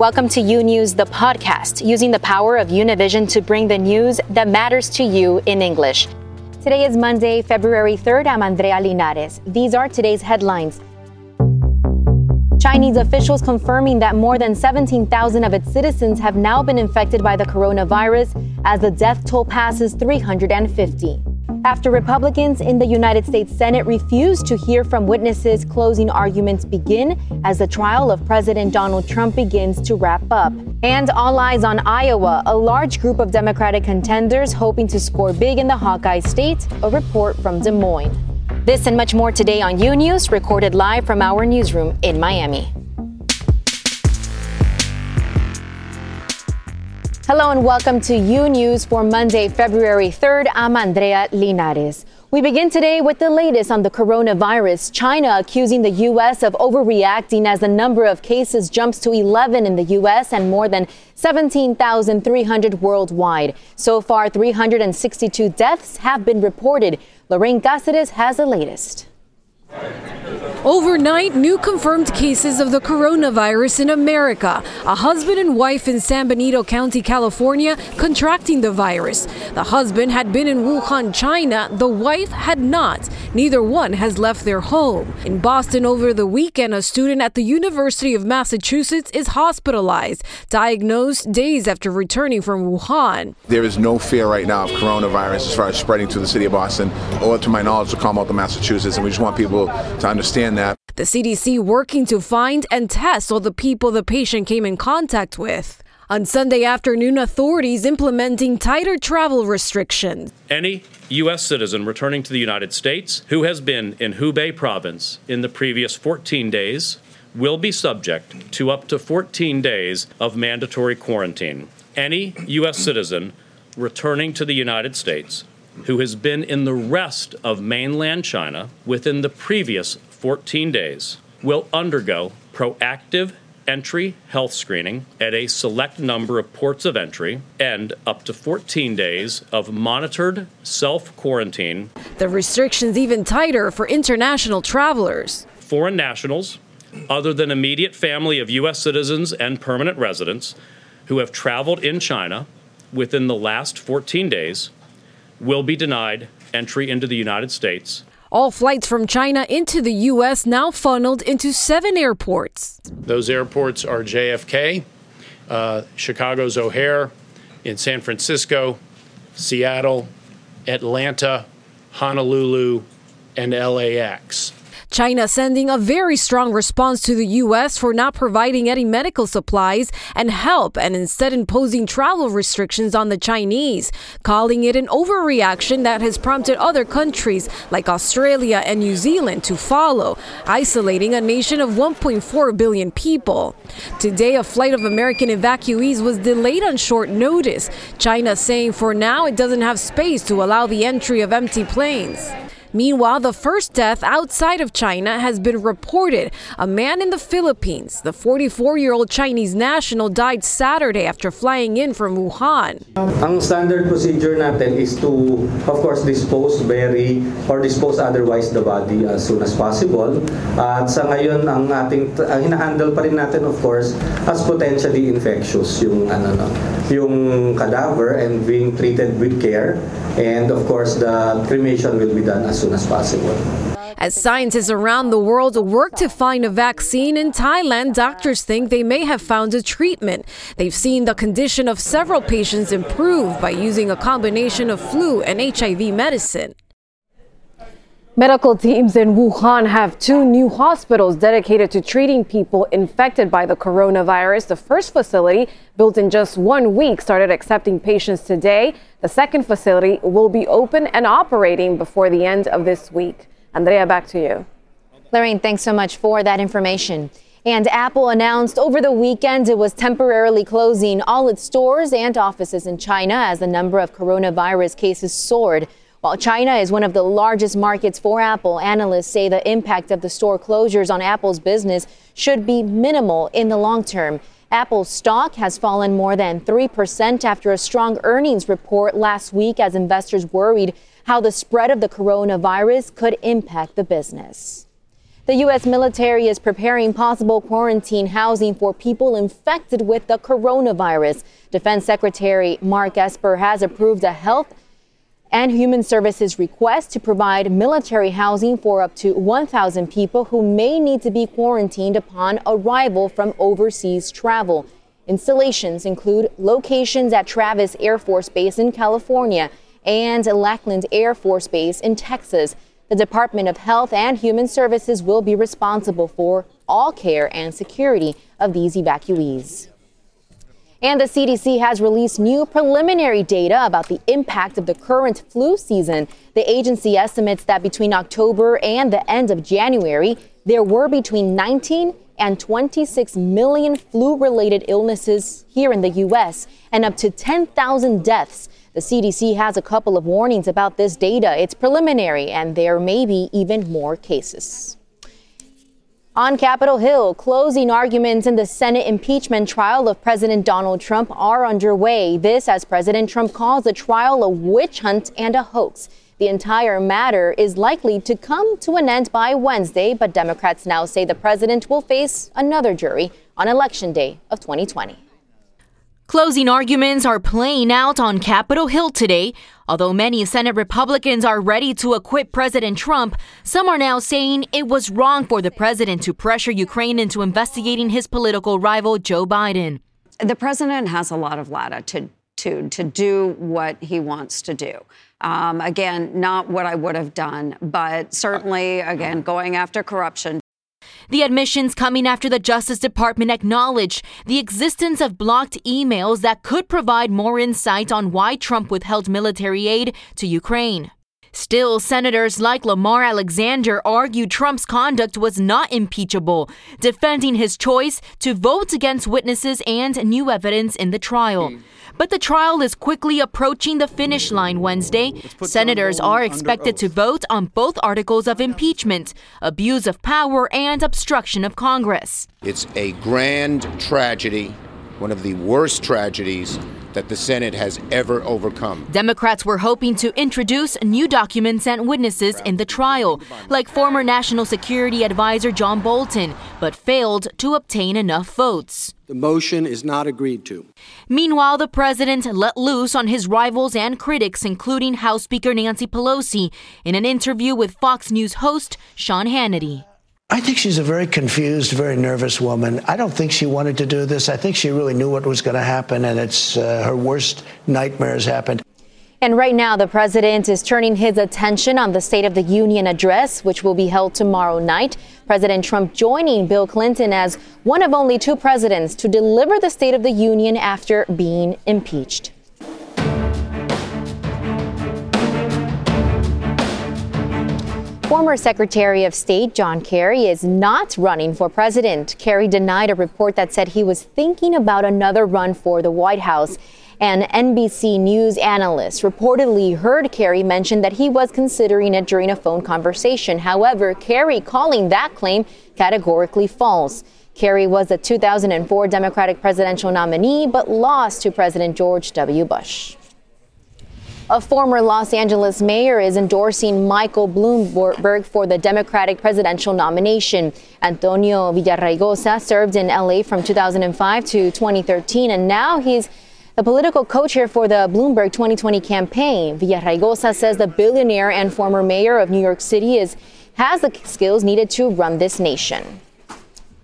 Welcome to U News, the podcast, using the power of Univision to bring the news that matters to you in English. Today is Monday, February 3rd. I'm Andrea Linares. These are today's headlines. Chinese officials confirming that more than 17,000 of its citizens have now been infected by the coronavirus as the death toll passes 350 after Republicans in the United States Senate refused to hear from witnesses, closing arguments begin as the trial of President Donald Trump begins to wrap up. And all eyes on Iowa, a large group of Democratic contenders hoping to score big in the Hawkeye state, a report from Des Moines. This and much more today on U News, recorded live from our newsroom in Miami. Hello and welcome to U News for Monday, February 3rd. I'm Andrea Linares. We begin today with the latest on the coronavirus. China accusing the U.S. of overreacting as the number of cases jumps to 11 in the U.S. and more than 17,300 worldwide. So far, 362 deaths have been reported. Lorraine Cáceres has the latest. Overnight, new confirmed cases of the coronavirus in America. A husband and wife in San Benito County, California, contracting the virus. The husband had been in Wuhan, China. The wife had not. Neither one has left their home. In Boston over the weekend, a student at the University of Massachusetts is hospitalized, diagnosed days after returning from Wuhan. There is no fear right now of coronavirus as far as spreading to the city of Boston or, to my knowledge, to come of Massachusetts. And we just want people to understand understand that. The CDC working to find and test all the people the patient came in contact with. On Sunday afternoon, authorities implementing tighter travel restrictions. Any U.S. citizen returning to the United States who has been in Hubei province in the previous 14 days will be subject to up to 14 days of mandatory quarantine. Any U.S. citizen returning to the United States who has been in the rest of mainland China within the previous 14 days will undergo proactive entry health screening at a select number of ports of entry and up to 14 days of monitored self quarantine. The restrictions even tighter for international travelers. Foreign nationals, other than immediate family of U.S. citizens and permanent residents who have traveled in China within the last 14 days, will be denied entry into the United States all flights from China into the U.S. now funneled into seven airports. Those airports are JFK, uh, Chicago's O'Hare, in San Francisco, Seattle, Atlanta, Honolulu, and LAX. China sending a very strong response to the U.S. for not providing any medical supplies and help and instead imposing travel restrictions on the Chinese, calling it an overreaction that has prompted other countries like Australia and New Zealand to follow, isolating a nation of 1.4 billion people. Today, a flight of American evacuees was delayed on short notice, China saying for now it doesn't have space to allow the entry of empty planes. Meanwhile, the first death outside of China has been reported. A man in the Philippines, the 44 year old Chinese national, died Saturday after flying in from Wuhan. Ang standard procedure natin is to, of course, dispose, bury, or dispose otherwise the body as soon as possible. At sa ngayon, ang ating, ang hinahandle pa rin natin, of course, as potentially infectious yung, ano, no, yung cadaver and being treated with care. And of course, the cremation will be done as soon as possible. As scientists around the world work to find a vaccine in Thailand, doctors think they may have found a treatment. They've seen the condition of several patients improve by using a combination of flu and HIV medicine. Medical teams in Wuhan have two new hospitals dedicated to treating people infected by the coronavirus. The first facility, built in just one week, started accepting patients today. The second facility will be open and operating before the end of this week. Andrea, back to you. Lorraine, thanks so much for that information. And Apple announced over the weekend it was temporarily closing all its stores and offices in China as the number of coronavirus cases soared. While China is one of the largest markets for Apple, analysts say the impact of the store closures on Apple's business should be minimal in the long term. Apple's stock has fallen more than 3% after a strong earnings report last week as investors worried how the spread of the coronavirus could impact the business. The U.S. military is preparing possible quarantine housing for people infected with the coronavirus. Defense Secretary Mark Esper has approved a health and Human Services request to provide military housing for up to 1,000 people who may need to be quarantined upon arrival from overseas travel. Installations include locations at Travis Air Force Base in California and Lackland Air Force Base in Texas. The Department of Health and Human Services will be responsible for all care and security of these evacuees. And the CDC has released new preliminary data about the impact of the current flu season. The agency estimates that between October and the end of January, there were between 19 and 26 million flu related illnesses here in the U.S. and up to 10,000 deaths. The CDC has a couple of warnings about this data. It's preliminary, and there may be even more cases. On Capitol Hill, closing arguments in the Senate impeachment trial of President Donald Trump are underway. This as President Trump calls the trial a witch hunt and a hoax. The entire matter is likely to come to an end by Wednesday, but Democrats now say the president will face another jury on Election Day of 2020. Closing arguments are playing out on Capitol Hill today. Although many Senate Republicans are ready to acquit President Trump, some are now saying it was wrong for the president to pressure Ukraine into investigating his political rival, Joe Biden. The president has a lot of latitude to, to do what he wants to do. Um, again, not what I would have done, but certainly, again, going after corruption. The admissions coming after the Justice Department acknowledged the existence of blocked emails that could provide more insight on why Trump withheld military aid to Ukraine. Still, senators like Lamar Alexander argued Trump's conduct was not impeachable, defending his choice to vote against witnesses and new evidence in the trial. But the trial is quickly approaching the finish line Wednesday. Senators are expected to vote on both articles of impeachment abuse of power and obstruction of Congress. It's a grand tragedy, one of the worst tragedies that the Senate has ever overcome. Democrats were hoping to introduce new documents and witnesses in the trial, like former National Security Advisor John Bolton, but failed to obtain enough votes. The motion is not agreed to. Meanwhile, the president let loose on his rivals and critics, including House Speaker Nancy Pelosi, in an interview with Fox News host Sean Hannity. I think she's a very confused, very nervous woman. I don't think she wanted to do this. I think she really knew what was going to happen, and it's uh, her worst nightmares happened. And right now, the president is turning his attention on the State of the Union address, which will be held tomorrow night. President Trump joining Bill Clinton as one of only two presidents to deliver the State of the Union after being impeached. Former Secretary of State John Kerry is not running for president. Kerry denied a report that said he was thinking about another run for the White House. An NBC News analyst reportedly heard Kerry mention that he was considering it during a phone conversation. However, Kerry calling that claim categorically false. Kerry was the 2004 Democratic presidential nominee but lost to President George W. Bush. A former Los Angeles mayor is endorsing Michael Bloomberg for the Democratic presidential nomination. Antonio Villaraigosa served in LA from 2005 to 2013, and now he's the political co-chair for the Bloomberg 2020 campaign. Villaraigosa says the billionaire and former mayor of New York City is has the skills needed to run this nation.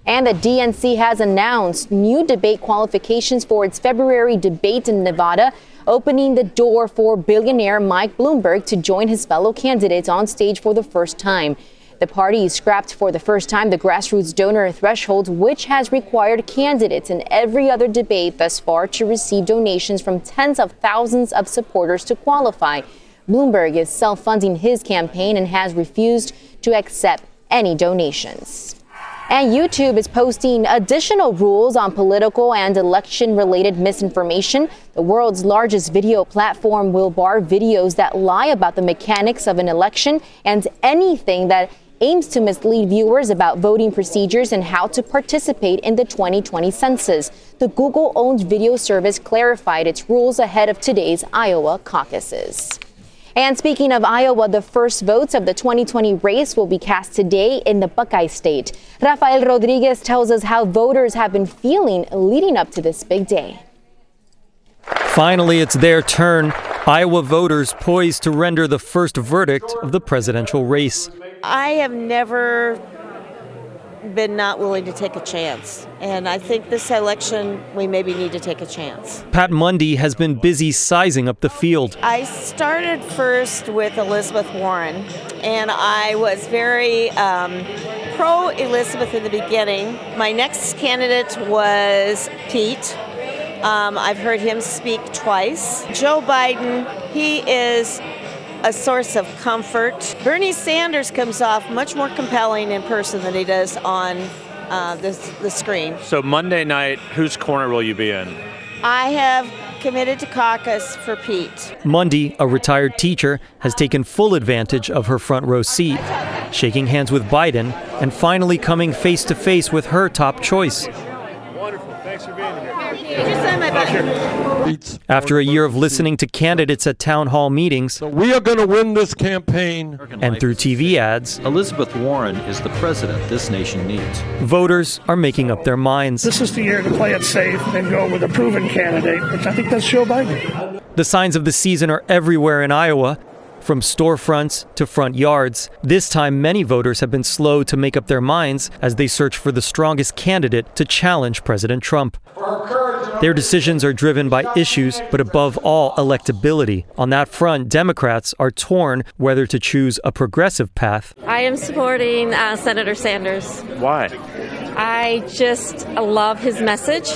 And the DNC has announced new debate qualifications for its February debate in Nevada opening the door for billionaire Mike Bloomberg to join his fellow candidates on stage for the first time. The party scrapped for the first time the grassroots donor threshold, which has required candidates in every other debate thus far to receive donations from tens of thousands of supporters to qualify. Bloomberg is self funding his campaign and has refused to accept any donations. And YouTube is posting additional rules on political and election related misinformation. The world's largest video platform will bar videos that lie about the mechanics of an election and anything that aims to mislead viewers about voting procedures and how to participate in the 2020 census. The Google owned video service clarified its rules ahead of today's Iowa caucuses. And speaking of Iowa, the first votes of the 2020 race will be cast today in the Buckeye State. Rafael Rodriguez tells us how voters have been feeling leading up to this big day. Finally, it's their turn. Iowa voters poised to render the first verdict of the presidential race. I have never been not willing to take a chance. And I think this election, we maybe need to take a chance. Pat Mundy has been busy sizing up the field. I started first with Elizabeth Warren, and I was very um, pro Elizabeth in the beginning. My next candidate was Pete. Um, I've heard him speak twice. Joe Biden, he is a source of comfort. Bernie Sanders comes off much more compelling in person than he does on uh, the, the screen. So, Monday night, whose corner will you be in? I have committed to caucus for Pete. Mundy, a retired teacher, has taken full advantage of her front row seat, shaking hands with Biden and finally coming face to face with her top choice. Wonderful. Thanks for being here. After a year of listening to candidates at town hall meetings, we are going to win this campaign. And through TV ads, Elizabeth Warren is the president this nation needs. Voters are making up their minds. This is the year to play it safe and go with a proven candidate, which I think that's Joe Biden. The signs of the season are everywhere in Iowa. From storefronts to front yards, this time many voters have been slow to make up their minds as they search for the strongest candidate to challenge President Trump. Their decisions are driven by issues, but above all, electability. On that front, Democrats are torn whether to choose a progressive path. I am supporting uh, Senator Sanders. Why? I just love his message.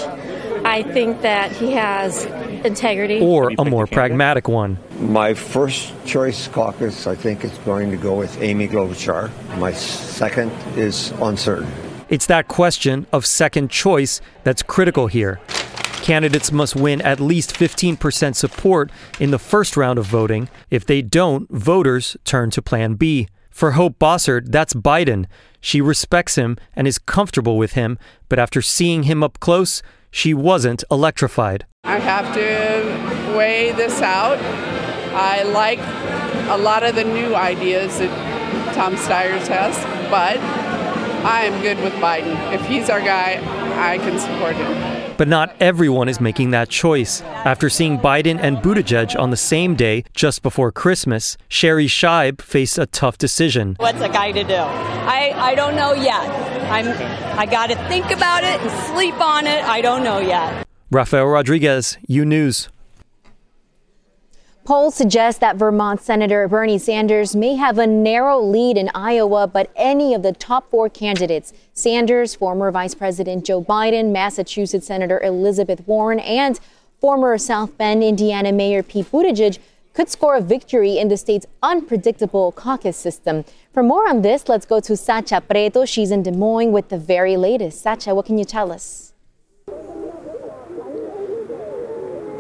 I think that he has integrity. Or a more pragmatic one. My first choice caucus, I think, is going to go with Amy Klobuchar. My second is uncertain. It's that question of second choice that's critical here. Candidates must win at least 15% support in the first round of voting. If they don't, voters turn to Plan B. For Hope Bossert, that's Biden. She respects him and is comfortable with him, but after seeing him up close, she wasn't electrified. I have to weigh this out. I like a lot of the new ideas that Tom Steyer's has, but I am good with Biden. If he's our guy, I can support him. But not everyone is making that choice. After seeing Biden and Buttigieg on the same day just before Christmas, Sherry Scheib faced a tough decision. What's a guy to do? I, I don't know yet. I'm I got to think about it and sleep on it. I don't know yet. Rafael Rodriguez, U News. Polls suggest that Vermont Senator Bernie Sanders may have a narrow lead in Iowa, but any of the top four candidates Sanders, former Vice President Joe Biden, Massachusetts Senator Elizabeth Warren, and former South Bend, Indiana Mayor Pete Buttigieg could score a victory in the state's unpredictable caucus system. For more on this, let's go to Sacha Preto. She's in Des Moines with the very latest. Sacha, what can you tell us?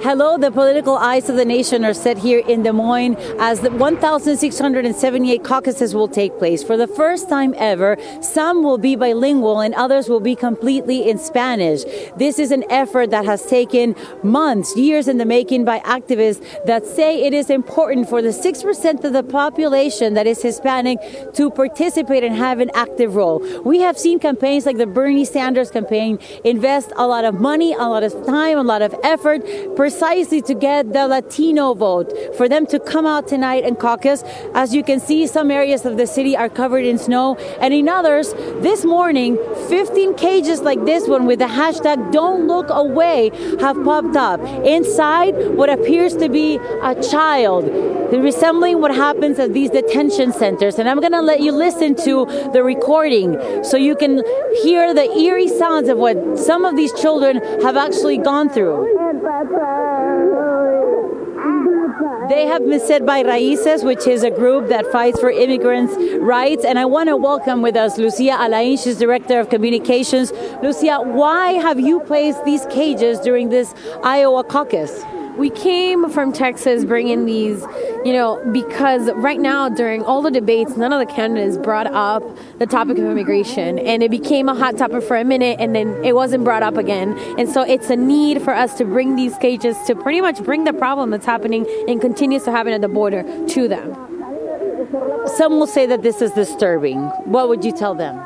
Hello, the political eyes of the nation are set here in Des Moines as the 1,678 caucuses will take place. For the first time ever, some will be bilingual and others will be completely in Spanish. This is an effort that has taken months, years in the making by activists that say it is important for the 6% of the population that is Hispanic to participate and have an active role. We have seen campaigns like the Bernie Sanders campaign invest a lot of money, a lot of time, a lot of effort precisely to get the Latino vote, for them to come out tonight and caucus. As you can see, some areas of the city are covered in snow, and in others, this morning, 15 cages like this one with the hashtag Don't Look Away have popped up. Inside, what appears to be a child, resembling what happens at these detention centers. And I'm going to let you listen to the recording so you can hear the eerie sounds of what some of these children have actually gone through. They have been said by Raices, which is a group that fights for immigrants' rights. And I want to welcome with us Lucia Alain. She's Director of Communications. Lucia, why have you placed these cages during this Iowa caucus? We came from Texas bringing these, you know, because right now during all the debates, none of the candidates brought up the topic of immigration, and it became a hot topic for a minute, and then it wasn't brought up again. And so it's a need for us to bring these cages to pretty much bring the problem that's happening and continues to happen at the border to them. Some will say that this is disturbing. What would you tell them?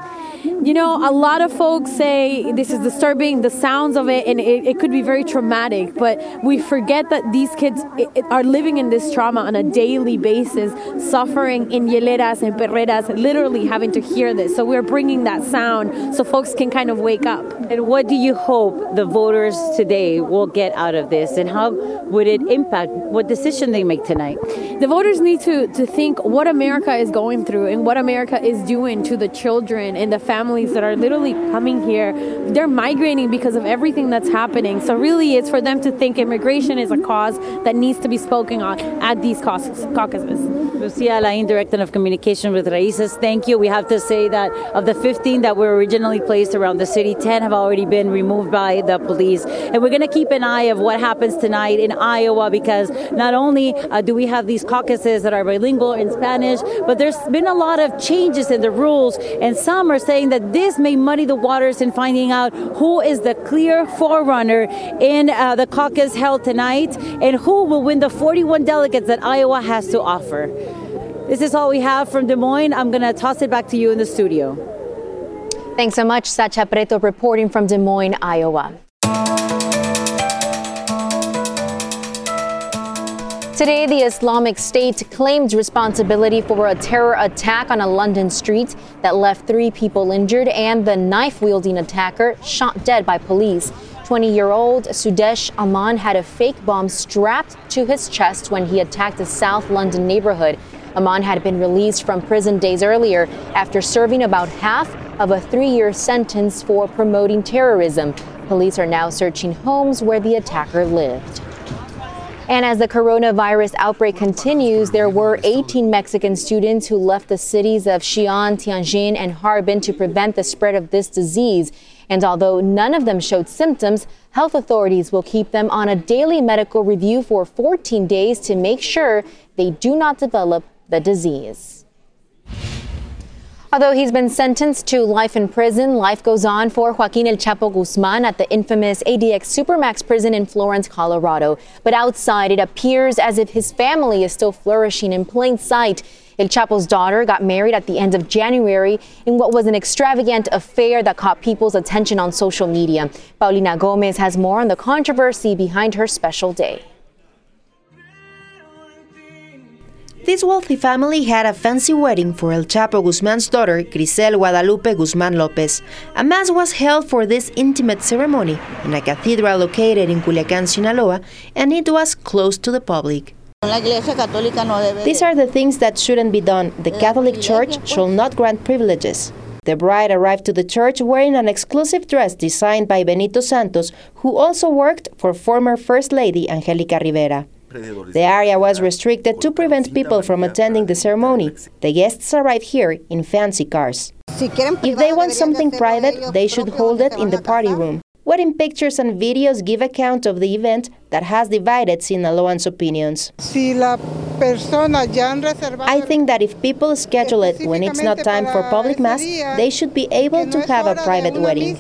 You know, a lot of folks say this is disturbing, the sounds of it, and it, it could be very traumatic, but we forget that these kids i- i- are living in this trauma on a daily basis, suffering in hieleras and perreras, literally having to hear this. So we're bringing that sound so folks can kind of wake up. And what do you hope the voters today will get out of this, and how would it impact what decision they make tonight? The voters need to, to think what America is going through and what America is doing to the children and the families that are literally coming here. They're migrating because of everything that's happening. So, really, it's for them to think immigration is a cause that needs to be spoken on at these caucus- caucuses. Lucia Alain, Director of Communication with Raices, thank you. We have to say that of the 15 that were originally placed around the city, 10 have already been removed by the police. And we're going to keep an eye of what happens tonight in Iowa because not only uh, do we have these caucuses that are bilingual in Spanish, but there's been a lot of changes in the rules. And some are saying that this may muddy the waters in finding out who is the clear forerunner in uh, the caucus held tonight and who will win the 41 delegates that Iowa has to offer. This is all we have from Des Moines. I'm going to toss it back to you in the studio. Thanks so much, Sacha Preto, reporting from Des Moines, Iowa. Today, the Islamic State claimed responsibility for a terror attack on a London street that left three people injured and the knife wielding attacker shot dead by police. 20 year old Sudesh Amman had a fake bomb strapped to his chest when he attacked a South London neighborhood. Amman had been released from prison days earlier after serving about half of a three year sentence for promoting terrorism. Police are now searching homes where the attacker lived. And as the coronavirus outbreak continues, there were 18 Mexican students who left the cities of Xi'an, Tianjin, and Harbin to prevent the spread of this disease. And although none of them showed symptoms, health authorities will keep them on a daily medical review for 14 days to make sure they do not develop the disease. Although he's been sentenced to life in prison, life goes on for Joaquin El Chapo Guzman at the infamous ADX Supermax prison in Florence, Colorado. But outside, it appears as if his family is still flourishing in plain sight. El Chapo's daughter got married at the end of January in what was an extravagant affair that caught people's attention on social media. Paulina Gomez has more on the controversy behind her special day. This wealthy family had a fancy wedding for El Chapo Guzman's daughter, Grisel Guadalupe Guzman Lopez. A mass was held for this intimate ceremony in a cathedral located in Culiacan, Sinaloa, and it was closed to the public. These are the things that shouldn't be done. The Catholic Church shall not grant privileges. The bride arrived to the church wearing an exclusive dress designed by Benito Santos, who also worked for former First Lady Angelica Rivera. The area was restricted to prevent people from attending the ceremony. The guests arrived here in fancy cars. If they want something private, they should hold it in the party room. Wedding pictures and videos give account of the event that has divided Sinaloans' opinions. I think that if people schedule it when it's not time for public mass, they should be able to have a private wedding.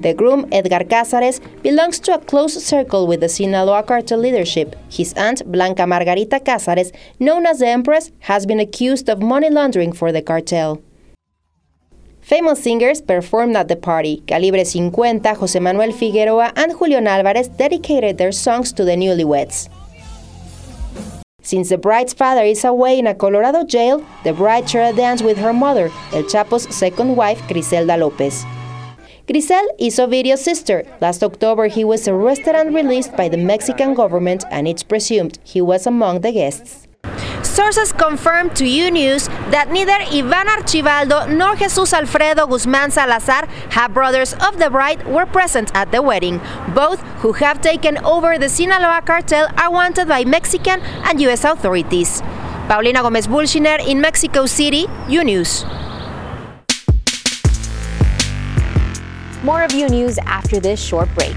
The groom, Edgar Cázares, belongs to a close circle with the Sinaloa cartel leadership. His aunt, Blanca Margarita Cázares, known as the Empress, has been accused of money laundering for the cartel. Famous singers performed at the party. Calibre 50, José Manuel Figueroa, and Julián Álvarez dedicated their songs to the newlyweds. Since the bride's father is away in a Colorado jail, the bride shared a dance with her mother, El Chapo's second wife, Griselda Lopez. Grisel is Ovidio's sister. Last October, he was arrested and released by the Mexican government, and it's presumed he was among the guests. Sources confirmed to U News that neither Ivan Archibaldo nor Jesus Alfredo Guzman Salazar, half brothers of the bride, were present at the wedding. Both, who have taken over the Sinaloa cartel, are wanted by Mexican and U.S. authorities. Paulina Gomez Bulshiner in Mexico City, U News. More of you news after this short break.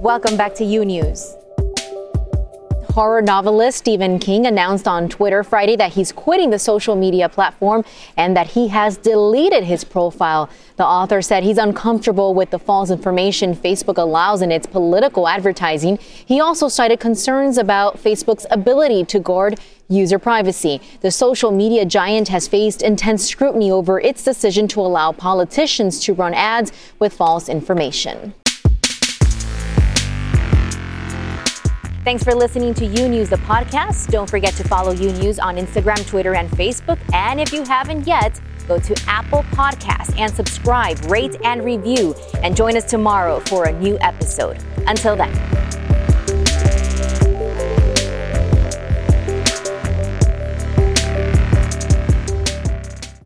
Welcome back to U News. Horror novelist Stephen King announced on Twitter Friday that he's quitting the social media platform and that he has deleted his profile. The author said he's uncomfortable with the false information Facebook allows in its political advertising. He also cited concerns about Facebook's ability to guard user privacy. The social media giant has faced intense scrutiny over its decision to allow politicians to run ads with false information. Thanks for listening to U News, the podcast. Don't forget to follow U News on Instagram, Twitter, and Facebook. And if you haven't yet, go to Apple Podcasts and subscribe, rate, and review. And join us tomorrow for a new episode. Until then.